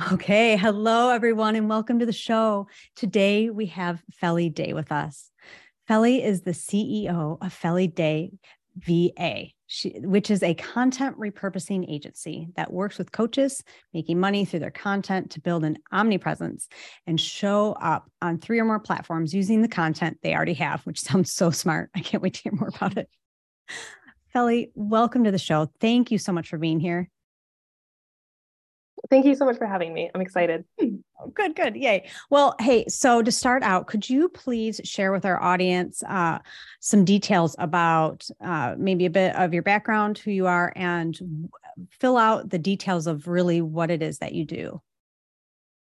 Okay. Hello, everyone, and welcome to the show. Today we have Felly Day with us. Felly is the CEO of Felly Day VA, which is a content repurposing agency that works with coaches making money through their content to build an omnipresence and show up on three or more platforms using the content they already have, which sounds so smart. I can't wait to hear more about it. Felly, welcome to the show. Thank you so much for being here. Thank you so much for having me. I'm excited. Oh, good, good. Yay. Well, hey, so to start out, could you please share with our audience uh, some details about uh, maybe a bit of your background, who you are, and fill out the details of really what it is that you do?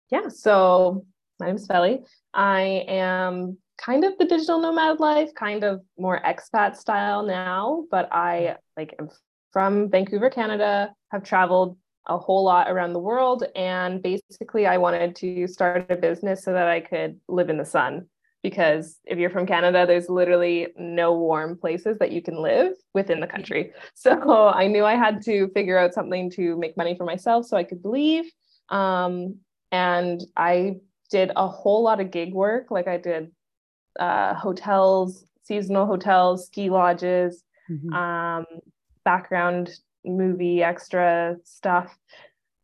Yeah, so my name's Felly. I am kind of the digital nomad life, kind of more expat style now, but I like am from Vancouver, Canada, have traveled a whole lot around the world and basically I wanted to start a business so that I could live in the sun because if you're from Canada, there's literally no warm places that you can live within the country. So I knew I had to figure out something to make money for myself so I could leave. Um, and I did a whole lot of gig work. Like I did uh, hotels, seasonal hotels, ski lodges, Mhm. um, background movie extra stuff,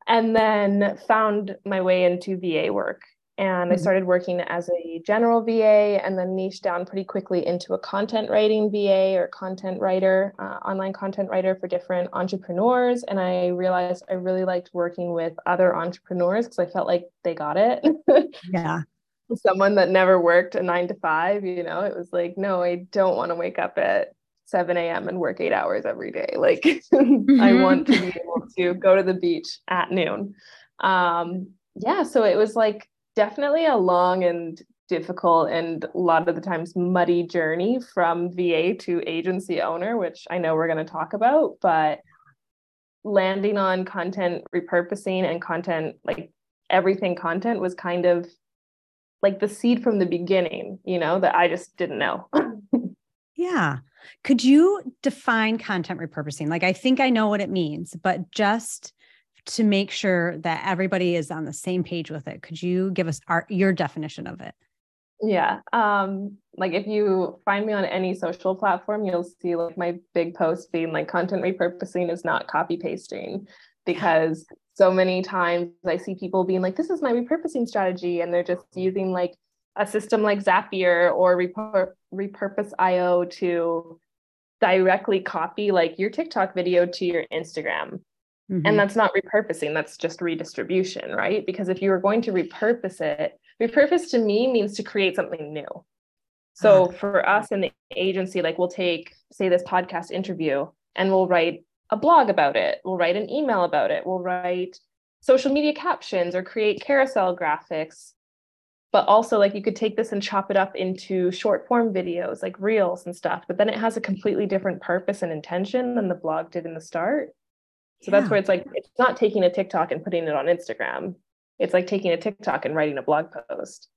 and then found my way into VA work. And I Mhm. started working as a general VA and then niched down pretty quickly into a content writing VA or content writer, uh, online content writer for different entrepreneurs. And I realized I really liked working with other entrepreneurs because I felt like they got it. Yeah. someone that never worked a nine to five, you know, it was like, no, I don't want to wake up at 7 a.m. and work eight hours every day. Like, I want to be able to go to the beach at noon. Um, yeah, so it was like definitely a long and difficult and a lot of the times muddy journey from VA to agency owner, which I know we're going to talk about, but landing on content repurposing and content like everything content was kind of like the seed from the beginning, you know, that I just didn't know. Yeah. Could you define content repurposing? Like, I think I know what it means, but just to make sure that everybody is on the same page with it, could you give us our, your definition of it? yeah. Um, like if you find me on any social platform, you'll see like my big post being like content repurposing is not copy pasting because so many times I see people being like, this is my repurposing strategy, and they're just using like a system like Zapier or repur- repurpose IO to directly copy like your TikTok video to your Instagram. Mhm. And that's not repurposing, that's just redistribution, right? Because if you were going to repurpose it, repurpose to me means to create something new. So for us in the agency, like we'll take, say, this podcast interview and we'll write a blog about it, we'll write an email about it, we'll write social media captions or create carousel graphics. But also, like, you could take this and chop it up into short form videos, like reels and stuff. But then it has a completely different purpose and intention than the blog did in the start. So that's where it's like it's not taking a TikTok and putting it on Instagram. It's like taking a TikTok and writing a blog post.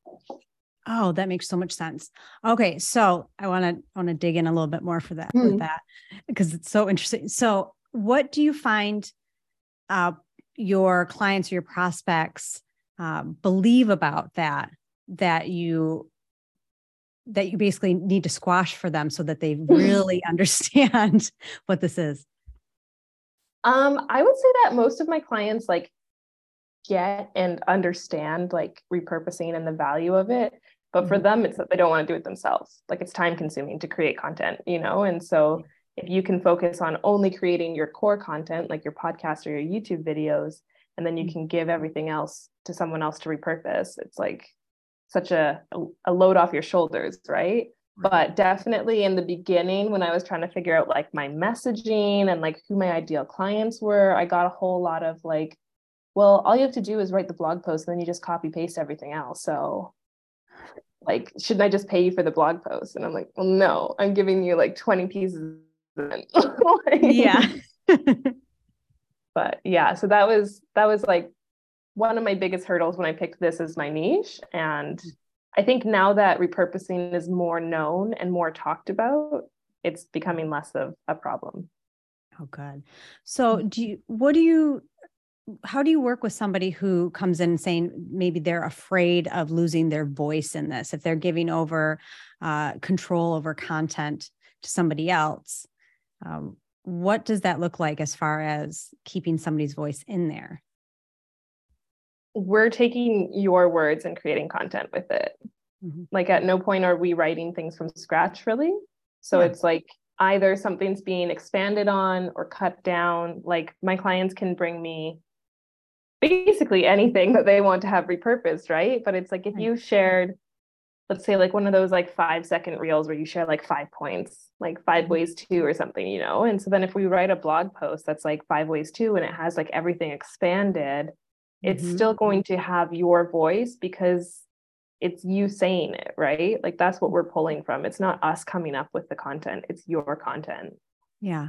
Oh, that makes so much sense. Okay, so I want to want to dig in a little bit more for that with Mhm. that because it's so interesting. So, what do you find uh, your clients or your prospects uh, believe about that that you that you basically need to squash for them so that they really understand what this is? Um, I would say that most of my clients like get and understand like repurposing and the value of it. But for mm-hmm. them, it's that they don't want to do it themselves. Like it's time consuming to create content, you know? And so if you can focus on only creating your core content, like your podcast or your YouTube videos, and then you mm-hmm. can give everything else to someone else to repurpose, it's like such a, a load off your shoulders, right? but definitely in the beginning when i was trying to figure out like my messaging and like who my ideal clients were i got a whole lot of like well all you have to do is write the blog post and then you just copy paste everything else. So like shouldn't i just pay you for the blog post? And i'm like well no i'm giving you like 20 pieces like, yeah. But yeah so that was that was like one of my biggest hurdles when i picked this as my niche and I think now that repurposing is more known and more talked about, it's becoming less of a problem. Oh, good. So, do you, what do you, how do you work with somebody who comes in saying maybe they're afraid of losing their voice in this? If they're giving over uh, control over content to somebody else, um, what does that look like as far as keeping somebody's voice in there? We're taking your words and creating content with it. Mm-hmm. Like at no point are we writing things from scratch really. So yeah. it's like either something's being expanded on or cut down. Like my clients can bring me basically anything that they want to have repurposed, right? But it's like if you shared let's say like one of those like 5 second reels where you share like 5 points, like 5 mm-hmm. ways to or something, you know. And so then if we write a blog post that's like 5 ways to and it has like everything expanded, it's mm-hmm. still going to have your voice because it's you saying it, right? Like that's what we're pulling from. It's not us coming up with the content, it's your content. Yeah.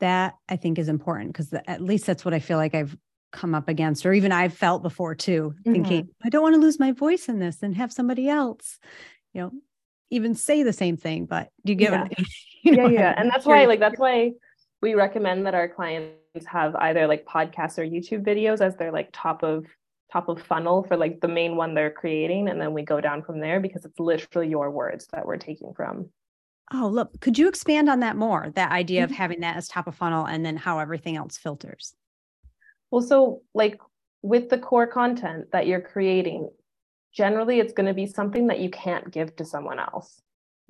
That I think is important because at least that's what I feel like I've come up against, or even I've felt before too, mm-hmm. thinking, I don't want to lose my voice in this and have somebody else, you know, even say the same thing. But do you get yeah. what you know, yeah, yeah. And that's why, like, that's why we recommend that our clients have either like podcasts or YouTube videos as their like top of top of funnel for like the main one they're creating and then we go down from there because it's literally your words that we're taking from. Oh, look, could you expand on that more? That idea mm-hmm. of having that as top of funnel and then how everything else filters. Well, so like with the core content that you're creating, generally it's going to be something that you can't give to someone else.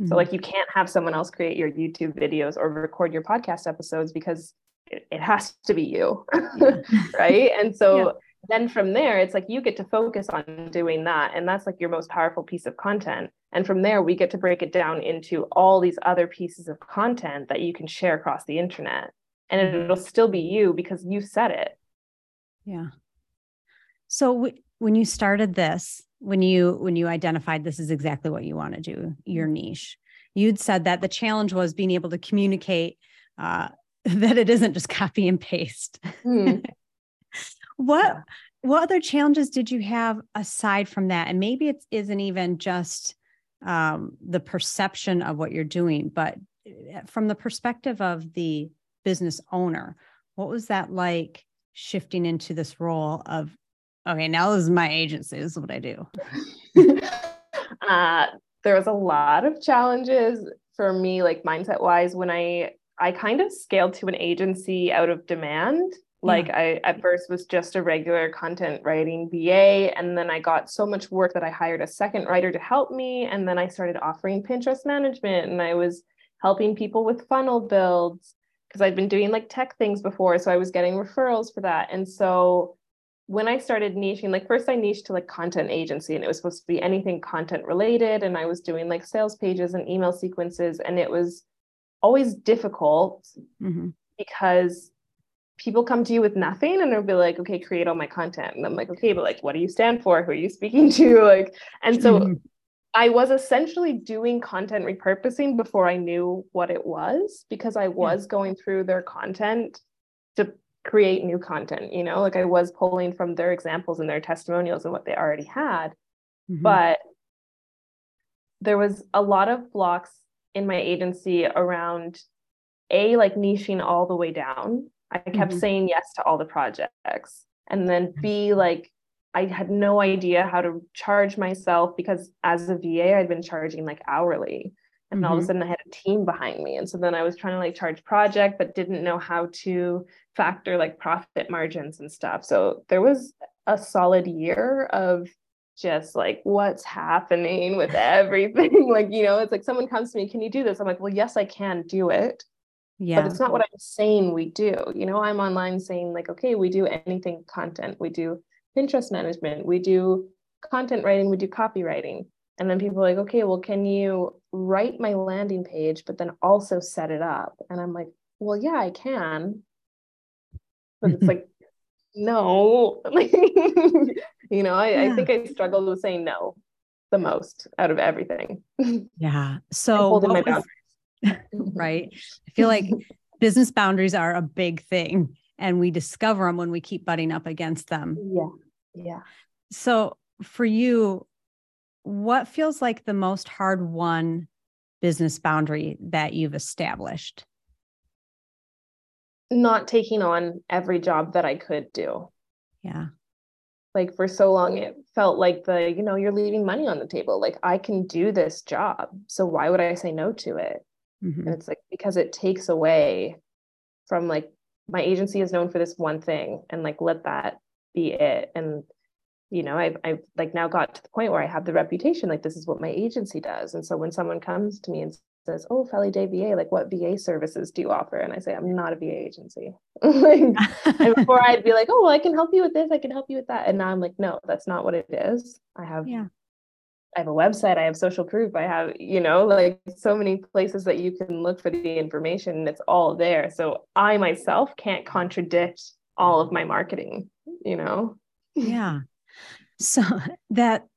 Mm-hmm. So like you can't have someone else create your YouTube videos or record your podcast episodes because it, it has to be you. Yeah. right. And so yeah. then from there, it's like you get to focus on doing that. And that's like your most powerful piece of content. And from there, we get to break it down into all these other pieces of content that you can share across the internet. And mm-hmm. it'll still be you because you said it. Yeah. So w- when you started this, when you when you identified this is exactly what you want to do your mm-hmm. niche you'd said that the challenge was being able to communicate uh, that it isn't just copy and paste mm. what yeah. what other challenges did you have aside from that and maybe it isn't even just um, the perception of what you're doing but eh, from the perspective of the business owner what was that like shifting into this role of okay, now this is my agency. This is what I do. uh, there was a lot of challenges for me, like mindset wise, when I I kind of scaled to an agency out of demand. Like yeah. I at first was just a regular content writing VA, and then I got so much work that I hired a second writer to help me, and then I started offering Pinterest management, and I was helping people with funnel builds because I'd been doing like tech things before, so I was getting referrals for that, and so when I started niching, like first I niched to like content agency and it was supposed to be anything content related. And I was doing like sales pages and email sequences. And it was always difficult mm-hmm. because people come to you with nothing and they'll be like, okay, create all my content. And I'm like, okay, but like, what do you stand for? Who are you speaking to? Like, and so mm-hmm. I was essentially doing content repurposing before I knew what it was because I was yeah. going through their content to create new content you know? Like i was pulling from their examples and their testimonials and what they already had mm-hmm. but there was a lot of blocks in my agency around a like niching all the way down. I kept mm-hmm. saying yes to all the projects. And then b like i had no idea how to charge myself because as a va i'd been charging like hourly and mm-hmm. all of a mm-hmm. sudden I had a team behind me. And so then I was trying to like charge project, but didn't know how to factor like profit margins and stuff. So there was a solid year of just like what's happening with everything. like, you know, it's like someone comes to me, can you do this? I'm like, well, yes, I can do it. Yeah. But it's not what I'm saying we do. You know, I'm online saying, like, okay, we do anything content. We do Pinterest management. We do content writing. We do copywriting and then people are like, okay, well, can you write my landing page, but then also set it up? And I'm like, well, yeah, I can. But it's like, no. you know, I, yeah. I think I struggled with saying no the most out of everything. Yeah. So holding my was, right. I feel like business boundaries are a big thing and we discover them when we keep butting up against them. Yeah. Yeah. So for you, what feels like the most hard won business boundary that you've established? Not taking on every job that I could do. Yeah. Like for so long, it felt like the, you know, you're leaving money on the table. Like I can do this job. So why would I say no to it? Mm-hmm. And it's like, because it takes away from like, my agency is known for this one thing and like let that be it. And you know I've, I've like now got to the point where i have the reputation like this is what my agency does and so when someone comes to me and says oh Felly Day va like what va services do you offer and i say i'm not a va agency like, and before i'd be like oh well i can help you with this i can help you with that and now i'm like no that's not what it is i have yeah I have a website, I have social proof, I have, you know, like so many places that you can look for the information and it's all there. So I myself can't contradict all of my marketing, you know? Yeah. So that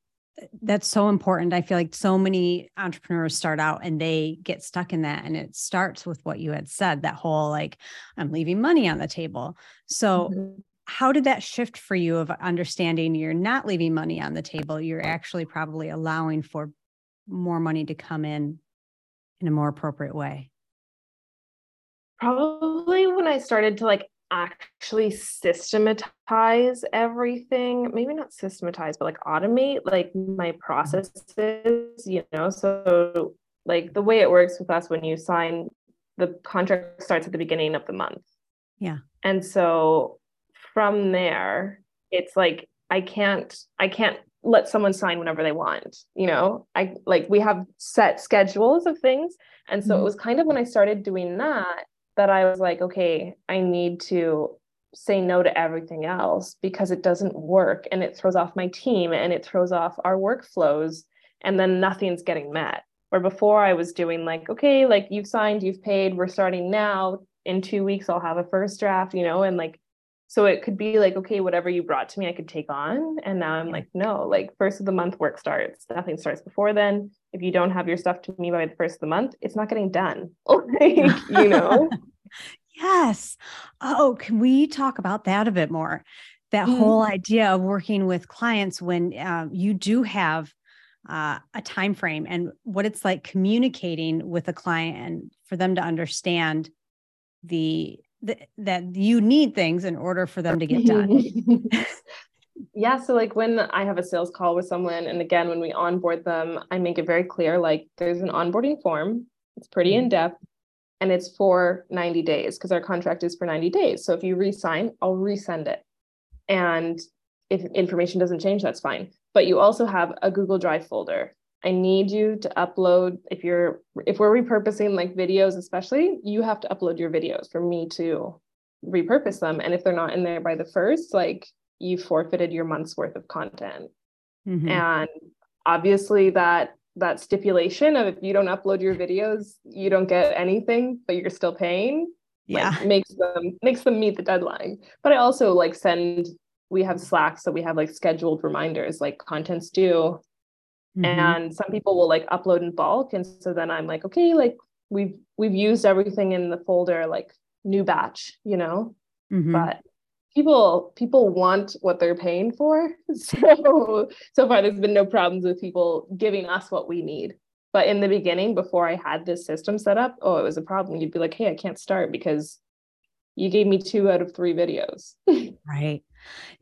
that's so important. I feel like so many entrepreneurs start out and they get stuck in that. And it starts with what you had said that whole like, I'm leaving money on the table. So, mm-hmm. how did that shift for you of understanding you're not leaving money on the table? You're actually probably allowing for more money to come in in a more appropriate way? Probably when I started to like actually systematize everything maybe not systematize but like automate like my processes you know? So like the way it works with us when you sign the contract starts at the beginning of the month. Yeah. And so from there it's like i can't i can't let someone sign whenever they want you know? I like we have set schedules of things. And so mm-hmm. it was kind of when i started doing that that I was like, okay, I need to say no to everything else because it doesn't work and it throws off my team and it throws off our workflows and then nothing's getting met. Where before I was doing like, okay, like you've signed, you've paid, we're starting now. In two weeks, I'll have a first draft, you know, and like, so it could be like, okay, whatever you brought to me, I could take on. And now I'm like, no, like first of the month work starts. Nothing starts before then if you don't have your stuff to me by the first of the month, it's not getting done. like, you know? yes. Oh, can we talk about that a bit more? That mm. whole idea of working with clients when uh, you do have uh, a time frame and what it's like communicating with a client and for them to understand the, the that you need things in order for them to get done. yeah so like when i have a sales call with someone and again when we onboard them i make it very clear like there's an onboarding form it's pretty mm-hmm. in depth and it's for 90 days because our contract is for 90 days. So if you resign i'll resend it. And if information doesn't change that's fine. But you also have a google drive folder. I need you to upload if you're if we're repurposing like videos especially you have to upload your videos for me to repurpose them. And if they're not in there by the first like you forfeited your month's worth of content. Mm-hmm. And obviously that that stipulation of if you don't upload your videos, you don't get anything, but you're still paying. Yeah. Like, makes them makes them meet the deadline. But I also like send we have Slack, so we have like scheduled reminders like contents due. Mm-hmm. And some people will like upload in bulk. And so then I'm like, okay, like we've we've used everything in the folder, like new batch, you know. Mm-hmm. But people people want what they're paying for so so far there's been no problems with people giving us what we need but in the beginning before i had this system set up oh it was a problem you'd be like hey i can't start because you gave me two out of three videos. right.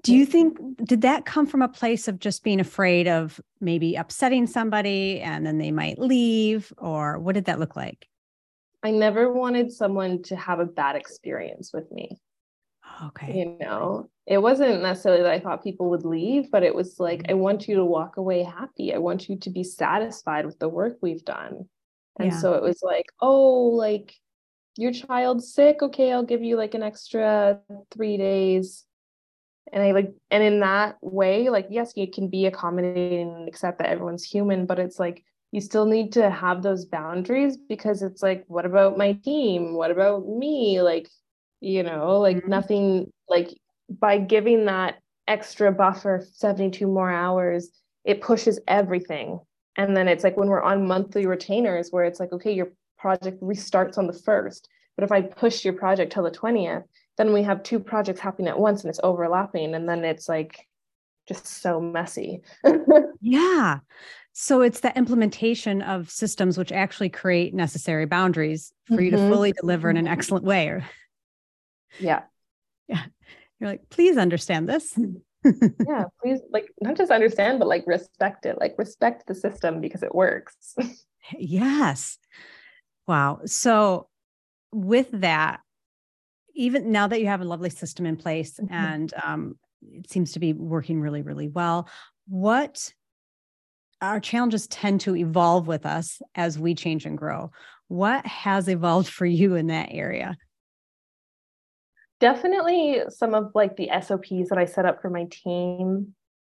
Do you think did that come from a place of just being afraid of maybe upsetting somebody and then they might leave or what did that look like? I never wanted someone to have a bad experience with me. Okay. You know, it wasn't necessarily that I thought people would leave, but it was like, mm-hmm. I want you to walk away happy. I want you to be satisfied with the work we've done. And yeah. so it was like, oh, like your child's sick. Okay, I'll give you like an extra three days. And I like, and in that way, like, yes, you can be accommodating and accept that everyone's human, but it's like, you still need to have those boundaries because it's like, what about my team? What about me? Like, you know, like mm-hmm. nothing, like by giving that extra buffer, 72 more hours, it pushes everything. And then it's like when we're on monthly retainers where it's like, okay, your project restarts on the first. But if I push your project till the 20th, then we have two projects happening at once and it's overlapping. And then it's like just so messy. yeah. So it's the implementation of systems which actually create necessary boundaries for mm-hmm. you to mm-hmm. fully deliver in an excellent way. Yeah. Yeah. You're like, please understand this. yeah, please like not just understand, but like respect it. Like respect the system because it works. yes. Wow. So with that, even now that you have a lovely system in place mm-hmm. and um, it seems to be working really, really well, what our challenges tend to evolve with us as we change and grow. What has evolved for you in that area? Definitely some of like the SOPs that I set up for my team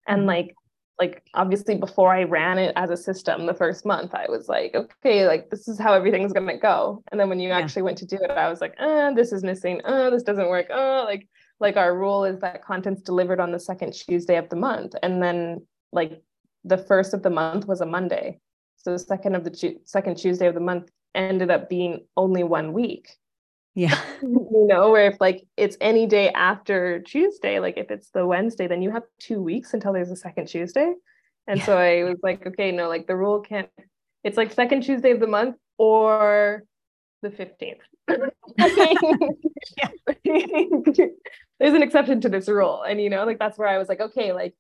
and mm-hmm. like like obviously before I ran it as a system the first month, I was like, okay, like this is how everything's gonna go. And then when you yeah. actually went to do it, I was like, uh, this is missing. Oh, this doesn't work. Oh, like like our rule is that content's delivered on the second Tuesday of the month. And then like the first of the month was a Monday. So the second of the second Tuesday of the month ended up being only one week. Yeah. you know, where if like it's any day after Tuesday, like if it's the Wednesday, then you have two weeks until there's a second Tuesday. And yeah. so I was like, okay, no, like the rule can't, it's like second Tuesday of the month or the 15th. there's an exception to this rule. And, you know, like that's where I was like, okay, like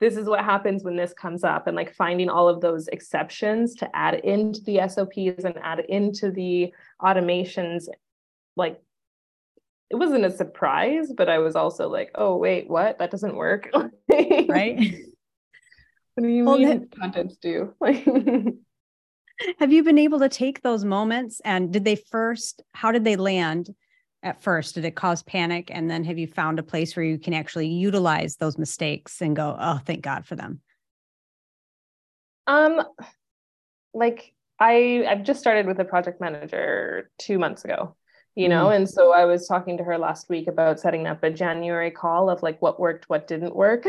this is what happens when this comes up and like finding all of those exceptions to add into the SOPs and add into the automations like it wasn't a surprise but I was also like oh wait what that doesn't work right what do you well, mean contents do have you been able to take those moments and did they first how did they land at first? Did it cause panic? And then have you found a place where you can actually utilize those mistakes and go, oh, thank God for them? Um, like I I've just started with a project manager two months ago, you know, mm. and so I was talking to her last week about setting up a January call of like what worked, what didn't work.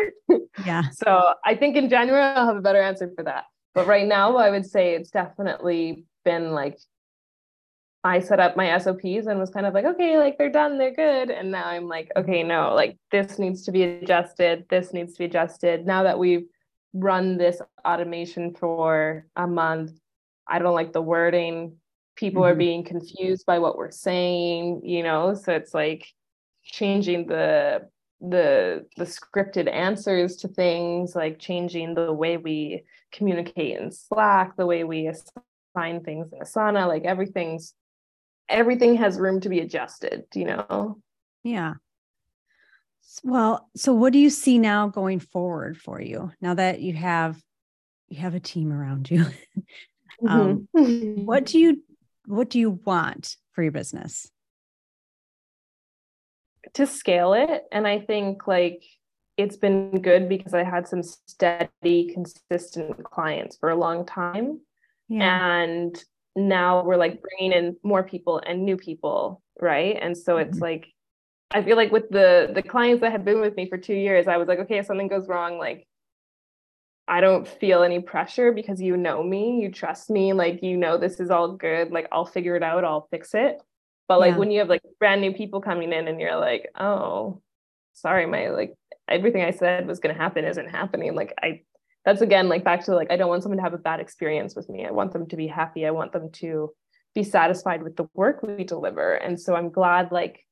Yeah. so I think in January I'll have a better answer for that. But right now I would say it's definitely been like I set up my SOPs and was kind of like, okay, like they're done, they're good. And now I'm like, okay, no, like this needs to be adjusted. This needs to be adjusted. Now that we've run this automation for a month, I don't like the wording. People mm-hmm. are being confused by what we're saying, you know, so it's like changing the the the scripted answers to things like changing the way we communicate in slack the way we assign things in asana like everything's everything has room to be adjusted, you know? Yeah. Well, so what do you see now going forward for you now that you have you have a team around you? um, mm-hmm. what do you what do you want for your business? To scale it, and I think like it's been good because I had some steady, consistent clients for a long time. Yeah. And now we're like bringing in more people and new people right and so it's mm-hmm. like i feel like with the the clients that have been with me for two years i was like okay if something goes wrong like i don't feel any pressure because you know me you trust me like you know this is all good like i'll figure it out i'll fix it but like yeah. when you have like brand new people coming in and you're like oh sorry my like everything i said was going to happen isn't happening like i that's again like back to like I don't want someone to have a bad experience with me. I want them to be happy. I want them to be satisfied with the work we deliver. And so I'm glad like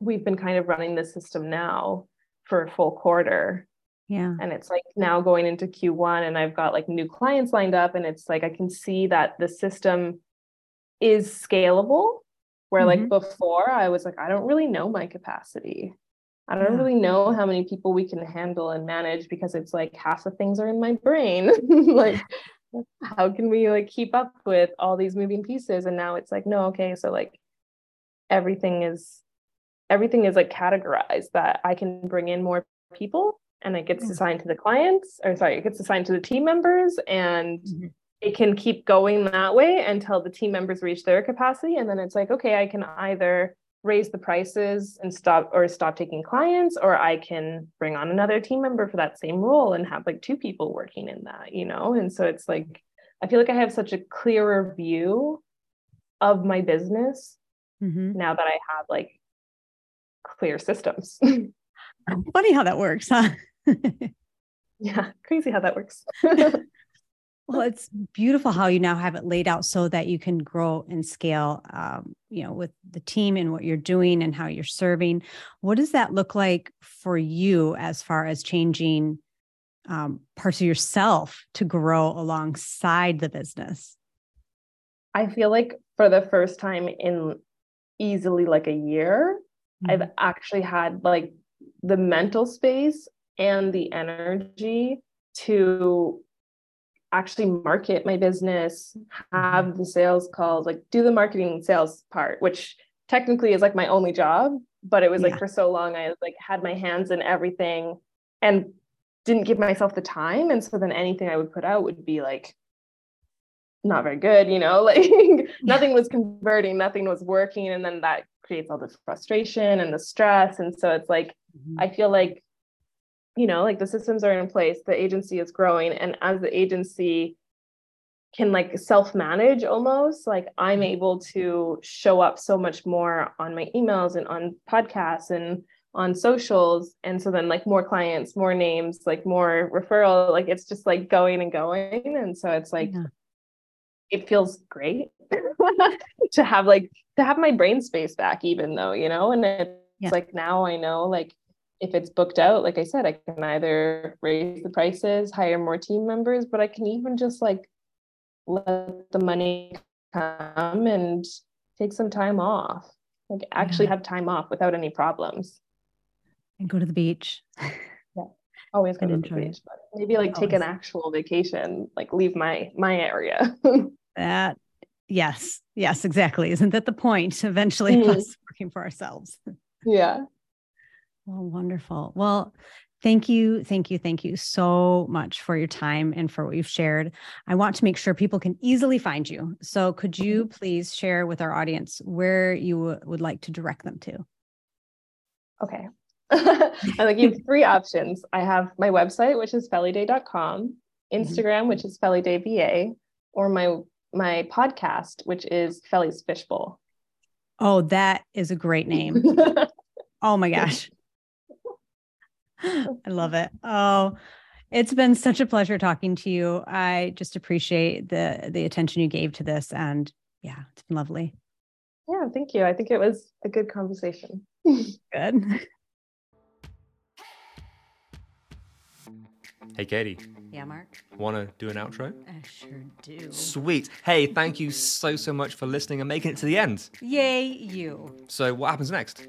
we've been kind of running the system now for a full quarter. Yeah. And it's like now going into Q1 and I've got like new clients lined up and it's like I can see that the system is scalable where Mm-hmm. like before I was like I don't really know my capacity. I don't Yeah. really know how many people we can handle and manage because it's like half the things are in my brain. like how can we like keep up with all these moving pieces and now it's like no okay so like everything is everything is like categorized that I can bring in more people and it gets assigned to the clients or sorry it gets assigned to the team members and Mhm. it can keep going that way until the team members reach their capacity and then it's like okay I can either raise the prices and stop or stop taking clients or I can bring on another team member for that same role and have like two people working in that you know and so it's like I feel like I have such a clearer view of my business Mhm. now that I have like clear systems. Funny how that works, huh? yeah, crazy how that works. Well, it's beautiful how you now have it laid out so that you can grow and scale, um, you know, with the team and what you're doing and how you're serving. What does that look like for you as far as changing um, parts of yourself to grow alongside the business? I feel like for the first time in easily like a year, Mm-hmm. I've actually had like the mental space and the energy to actually market my business, have the sales calls, like do the marketing and sales part, which technically is like my only job. But it was like for so long, I like had my hands in everything and didn't give myself the time. And so then anything I would put out would be like not very good, you know, like nothing was converting, nothing was working. And then that creates all this frustration and the stress. And so it's like, Mhm. I feel like, you know, like the systems are in place, the agency is growing, and as the agency can like self manage almost, like I'm mm-hmm. able to show up so much more on my emails and on podcasts and on socials. And so then, like, more clients, more names, like, more referral, like, it's just like going and going. And so it's like, Yeah. it feels great to have like to have my brain space back even though you know and it's Yeah. like now i know like if it's booked out like i said i can either raise the prices hire more team members but i can even just like let the money come and take some time off like actually Yeah. have time off without any problems and go to the beach. Yeah. Always go And to the beach but maybe like take an actual vacation like leave my my area That, yes, yes, exactly. Isn't that the point? Eventually, Mhm. us working for ourselves. yeah Well, wonderful. Well, thank you, thank you, thank you so much for your time and for what you've shared. I want to make sure people can easily find you. So, could you mm-hmm. please share with our audience where you would like to direct them to? Okay. I like you have three options. I have my website, which is fellyday.com, mm-hmm. Instagram, which is fellydayva, or my my podcast, which is Felly's Fishbowl. Oh, that is a great name. Oh my gosh. I love it. Oh, it's been such a pleasure talking to you. I just appreciate the the attention you gave to this and yeah, it's been lovely. yeah, thank you. I think it was a good conversation. Good. Hey, Katie, Yeah, Mark. want to do an outro? I sure do. Sweet. Hey, thank you so, so much for listening and making it to the end. Yay, you. So, what happens next?